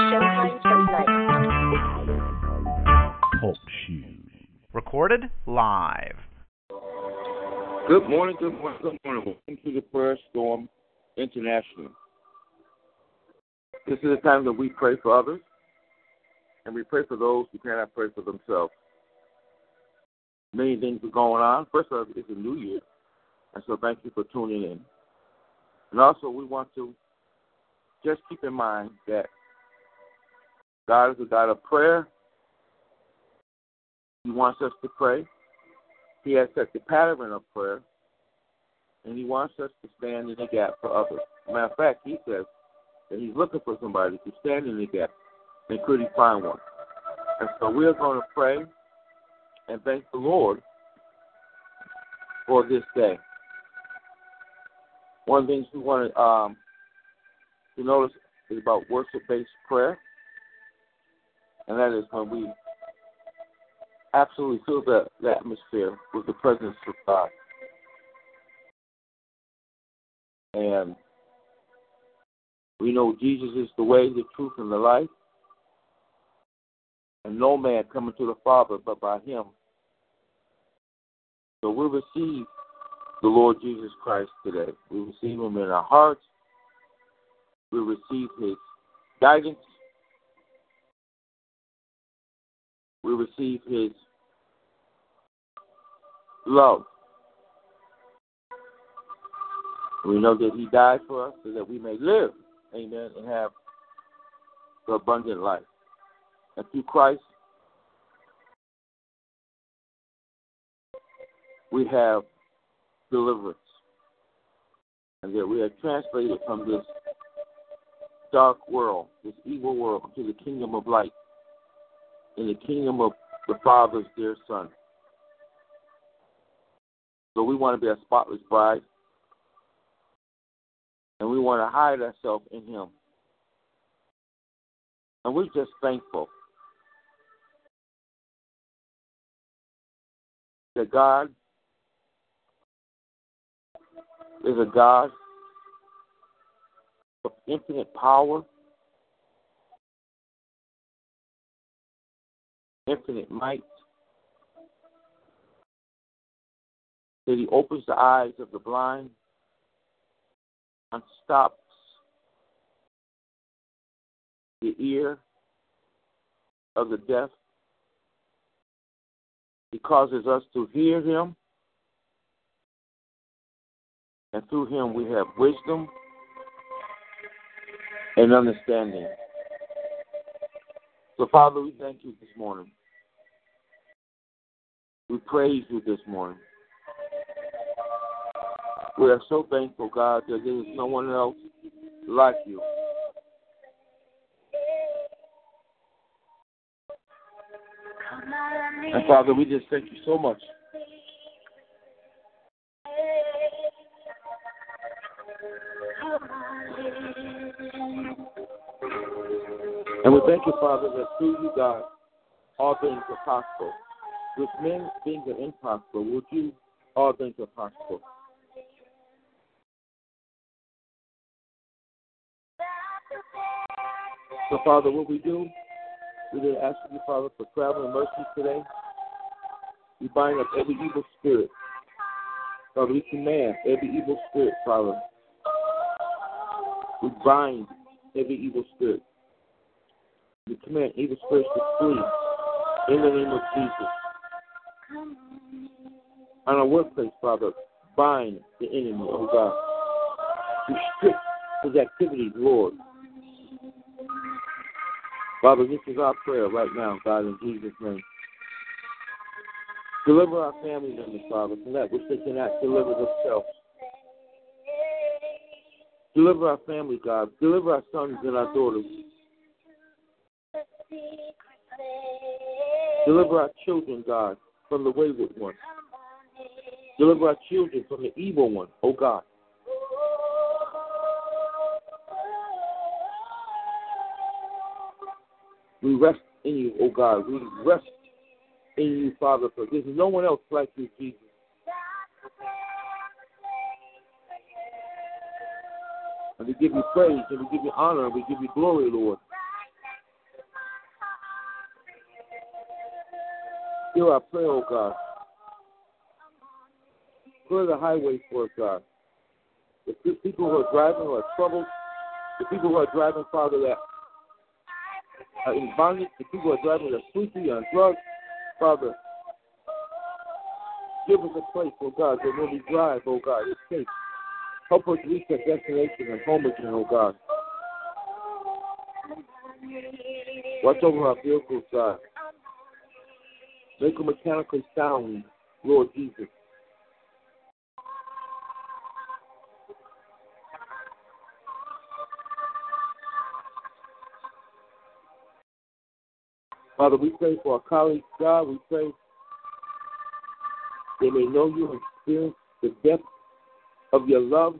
Showtime. Talk shoes. Recorded live. Good morning, good morning, good morning. Welcome to the Prayer Storm International. This is the time that we pray for others, and we pray for those who cannot pray for themselves. Many things are going on. First of all, it's a new year, and so thank you for tuning in. And also, we want to just keep in mind that God is a God of prayer. He wants us to pray. He has set the pattern of prayer, and He wants us to stand in the gap for others. Matter of fact, He says that He's looking for somebody to stand in the gap, and could He find one? And so we're going to pray and thank the Lord for this day. One of the things we want to, um, to notice is about worship-based prayer, and that is when we absolutely fill the, the atmosphere with the presence of God. And we know Jesus is the way, the truth, and the life. And no man coming to the Father but by him. So we receive the Lord Jesus Christ today. We receive him in our hearts. We receive his guidance. We receive his love. We know that he died for us so that we may live, amen, and have the abundant life. And through Christ, we have deliverance. And that we are translated from this dark world, this evil world, to the kingdom of light, in the kingdom of the Father's dear Son. So we want to be a spotless bride. And we want to hide ourselves in Him. And we're just thankful that God is a God of infinite power, infinite might, that he opens the eyes of the blind and stops the ear of the deaf. He causes us to hear him, and through him we have wisdom and understanding. So, Father, we thank you this morning. We praise you this morning. We are so thankful, God, that there is no one else like you. And Father, we just thank you so much. Thank you, Father, that through you, God, all things are possible. With men, things are impossible. With you, all things are possible. So, Father, what we do, we did ask you, Father, for travel and mercy today. We bind up every evil spirit. Father, we command every evil spirit, Father. We bind every evil spirit. We command evil spirits to flee in the name of Jesus. On our workplace, Father, bind the enemy, oh God. Restrict his activities, Lord. Father, this is our prayer right now, God, in Jesus' name. Deliver our family members, Father, from that which they cannot deliver themselves. Deliver our family, God. Deliver our sons and our daughters. Deliver our children, God, from the wayward one. Deliver our children from the evil one, O God. We rest in you, O God. We rest in you, Father, for there's no one else like you, Jesus. And we give you praise and we give you honor and we give you glory, Lord. Hear our prayer, O oh, God. Clear the highways for us, God. The people who are driving who are troubled, the people who are driving, Father, that are in bondage, the people who are driving that are sleepy, on drugs, Father, give us a place, oh God, that when we drive, oh God, it's safe. Help us reach our destination and home again, oh God. Watch over our vehicles, God. Make them mechanically sound, Lord Jesus. Father, we pray for our colleagues, God. We pray they may know you and experience the depth of your love.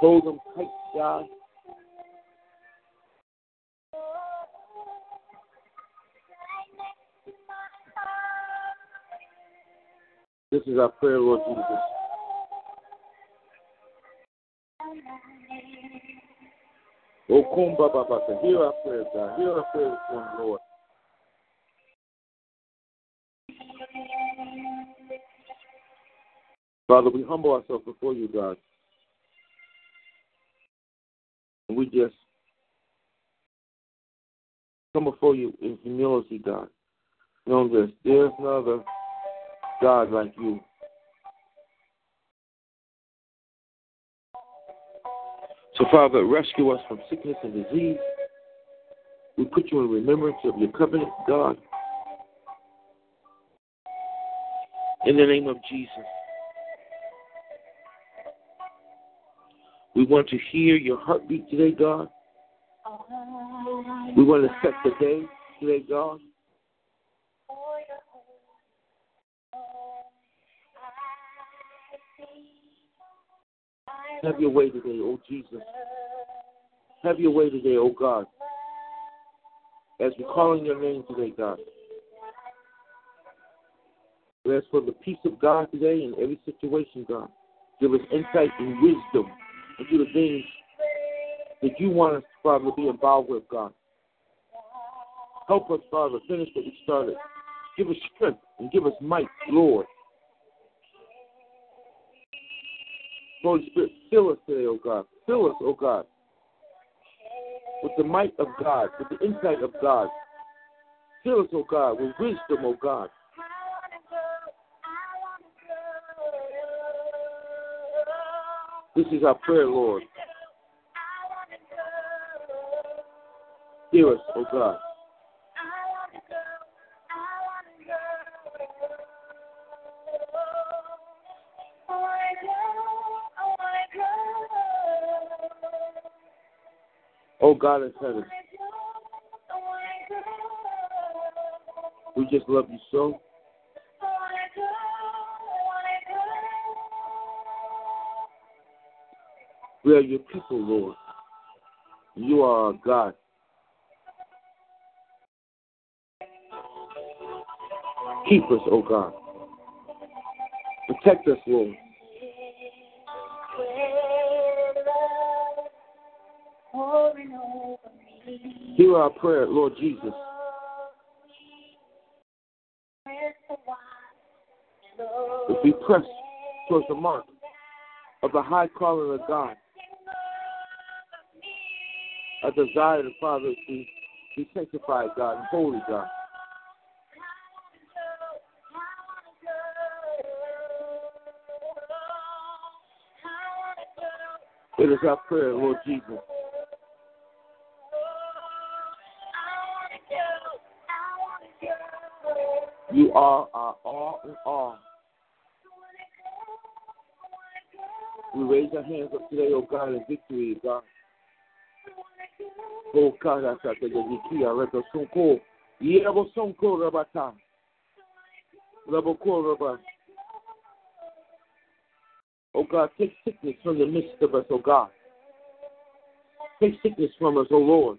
Hold them tight, God. This is our prayer, Lord Jesus. Oh, Kumba Baba, hear our prayers, God. Hear our prayers Lord. Father, we humble ourselves before you, God. And we just come before you in humility, God. Knowing this, there's no other God like you. So, Father, rescue us from sickness and disease. We put you in remembrance of your covenant, God. In the name of Jesus. We want to hear your heartbeat today, God. We want to set the day today, God. Have your way today, oh Jesus. Have your way today, oh God. As we call on your name today, God. We ask for the peace of God today in every situation, God. Give us insight and wisdom into the things that you want us, Father, to be involved with, God. Help us, Father, finish what we started. Give us strength and give us might, Lord. Holy Spirit, fill us today, oh God. Fill us, oh God, with the might of God, with the insight of God. Fill us, oh God, with wisdom, oh God. This is our prayer, Lord. Hear us, oh God. Oh God in heaven. We just love you so. We are your people, Lord. You are our God. Keep us, oh God. Protect us, Lord. Hear our prayer, Lord Jesus. As we press towards the mark of the high calling of God, a desire, Father, to be sanctified, God, and holy, God. It is our prayer, Lord Jesus. You are all in all. We raise our hands up today, oh God, in victory, God. Oh God, I said the Kia, let us sonko. Yebo sonko rabata. Raboko rabata. Oh God, take sickness from the midst of us, oh God. Take sickness from us, oh Lord.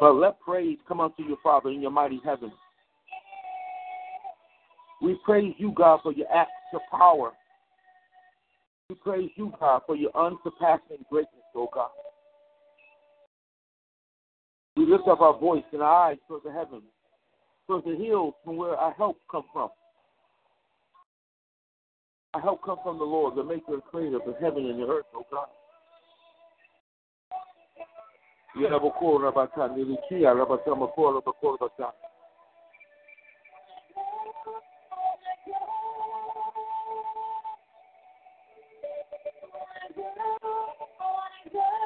But let praise come unto your Father in your mighty heaven. We praise you, God, for your acts of power. We praise you, God, for your unsurpassing greatness, oh God. We lift up our voice and our eyes towards the heavens, towards the hills from where our help comes from. Our help comes from the Lord, the maker and creator of heaven and the earth, oh God.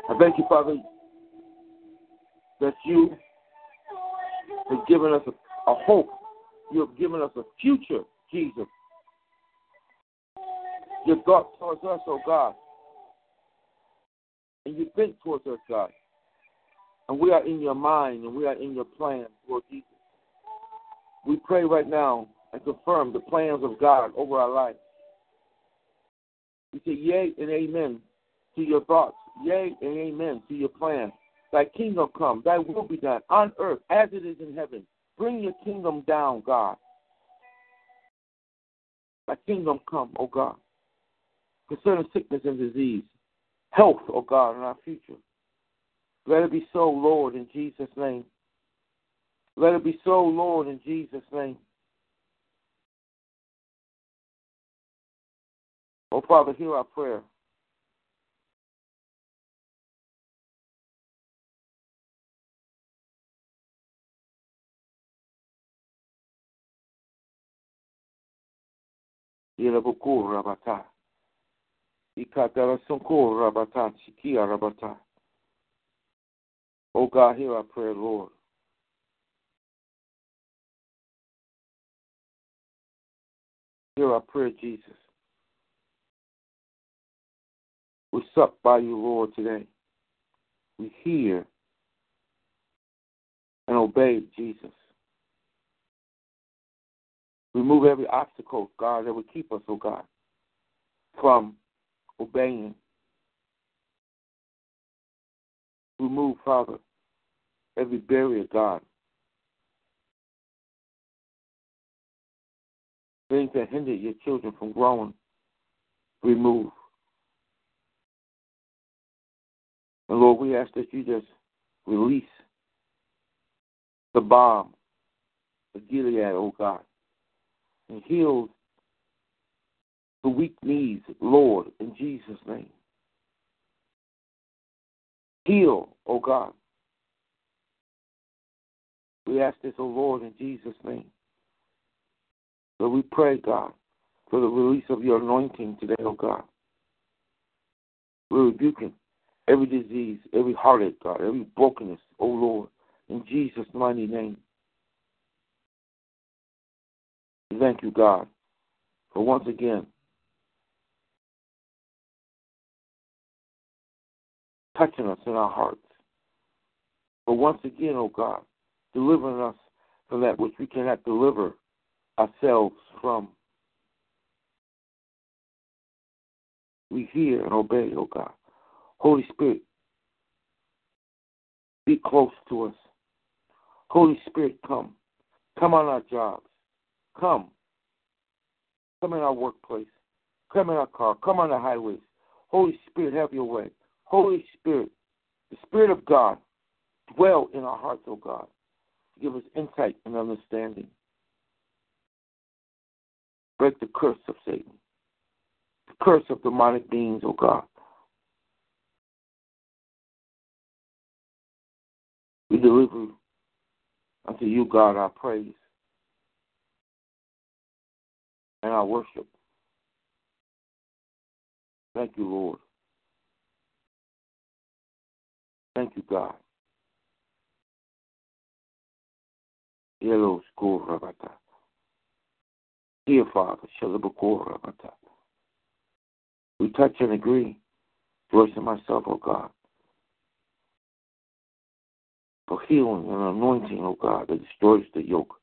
I thank you, Father, that you have given us a, a hope. You have given us a future, Jesus. Your thoughts towards us, oh God. And you think towards us, God. And we are in your mind and we are in your plan, Lord Jesus. We pray right now and confirm the plans of God over our life. We say yea and amen to your thoughts, yea and amen to your plan. Thy kingdom come, thy will be done on earth as it is in heaven. Bring your kingdom down, God. Thy kingdom come, O oh God. Concerning sickness and disease, health, O oh God, in our future. Let it be so, Lord, in Jesus' name. Let it be so, Lord, in Jesus' name. Oh, Father, hear our prayer. Rabata. Ikatara rabata. Chikia rabata. Oh God, hear our prayer, Lord. Hear our prayer, Jesus. We suck by you, Lord, today. We hear and obey Jesus. Remove every obstacle, God, that would keep us, oh God, from obeying. Remove, Father, every barrier, God. Things that hinder your children from growing, remove. And Lord, we ask that you just release the balm of Gilead, oh God and heal the weak knees, Lord, in Jesus' name. Heal, O God. We ask this, O Lord, in Jesus' name. So we pray, God, for the release of your anointing today, O God. We're rebuking every disease, every heartache, God, every brokenness, O Lord, in Jesus' mighty name. We thank you, God, for once again touching us in our hearts. But once again, oh God, delivering us from that which we cannot deliver ourselves from. We hear and obey, oh God. Holy Spirit, be close to us. Holy Spirit, come. Come on our jobs. Come. Come in our workplace. Come in our car. Come on the highways. Holy Spirit, have your way. Holy Spirit, the Spirit of God, dwell in our hearts, O oh God. Give us insight and understanding. Break the curse of Satan. The curse of demonic beings, O God. We deliver unto you, God, our praise and our worship. Thank you, Lord. God. Yellow school rabata. Dear Father, Shalabakor rabata. We touch and agree, Joyce and myself, oh God, for healing and anointing, oh God, that destroys the yoke.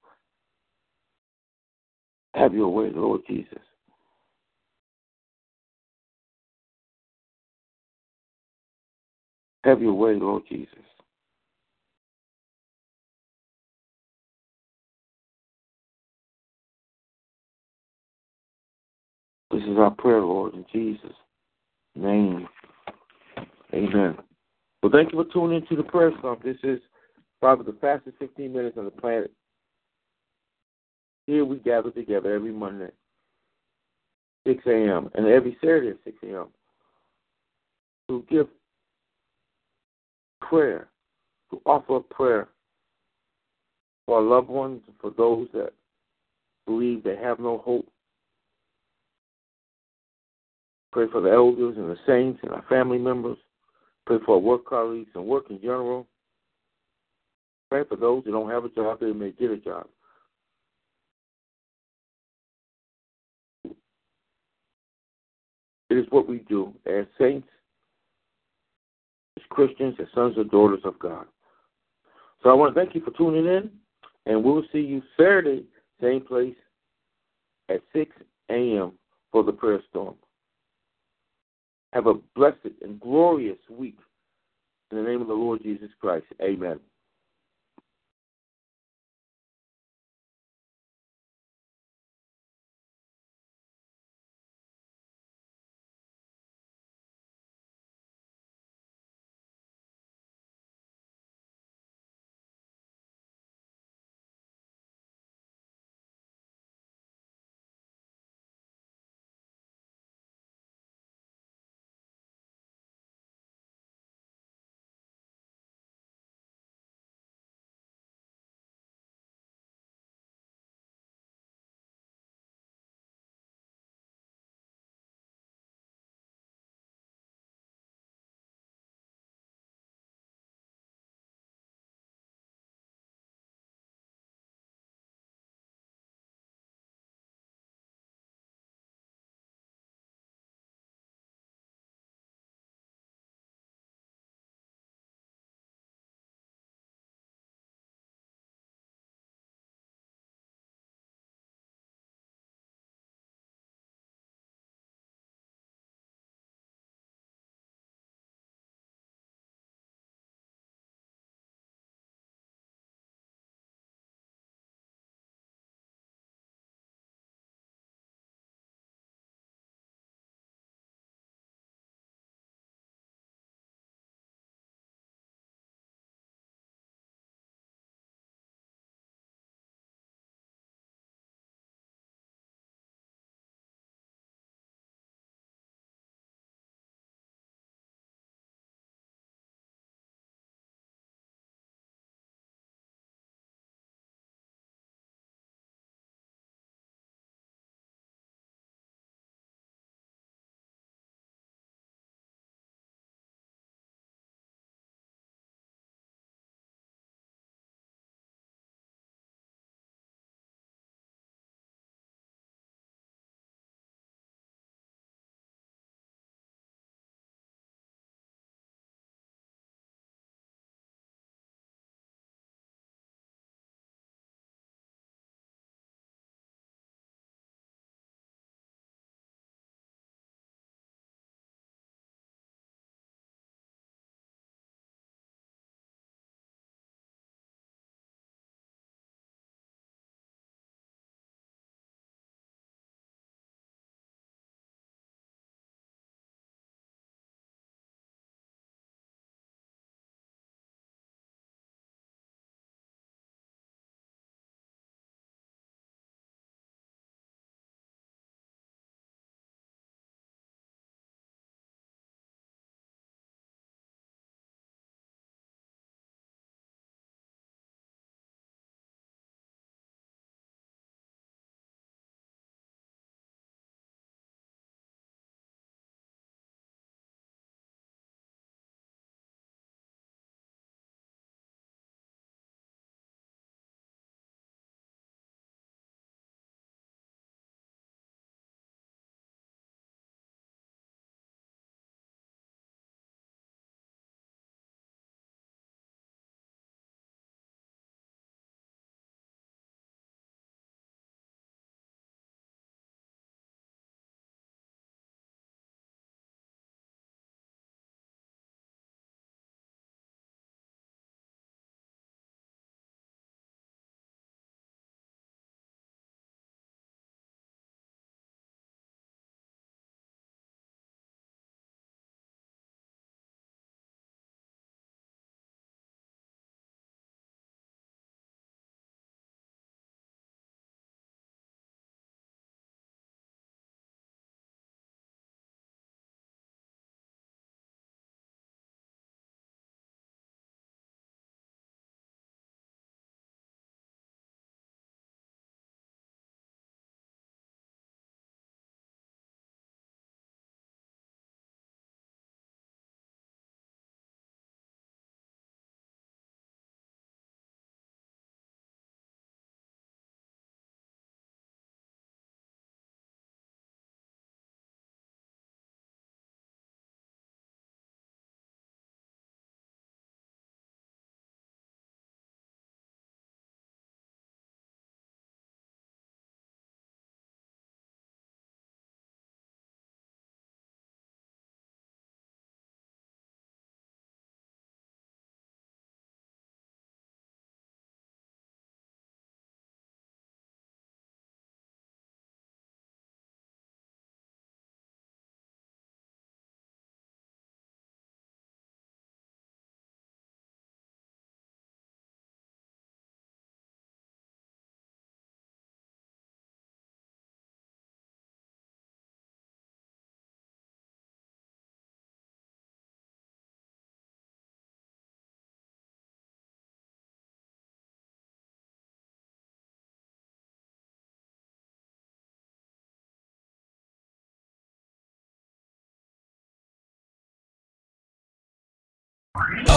Have your way, Lord Jesus. Have your way, Lord Jesus. This is our prayer, Lord, in Jesus' name. Amen. Well, thank you for tuning into the prayer storm. This is probably the fastest 15 minutes on the planet. Here we gather together every Monday, 6 a.m., and every Saturday at 6 a.m. to give prayer, to offer a prayer for our loved ones, for those that believe they have no hope. Pray for the elders and the saints and our family members. Pray for our work colleagues and work in general. Pray for those who don't have a job, they may get a job. It is what we do as saints, as Christians, as sons and daughters of God. So I want to thank you for tuning in, and we'll see you Saturday, same place, at 6 a.m. for the prayer storm. Have a blessed and glorious week. In the name of the Lord Jesus Christ. Amen.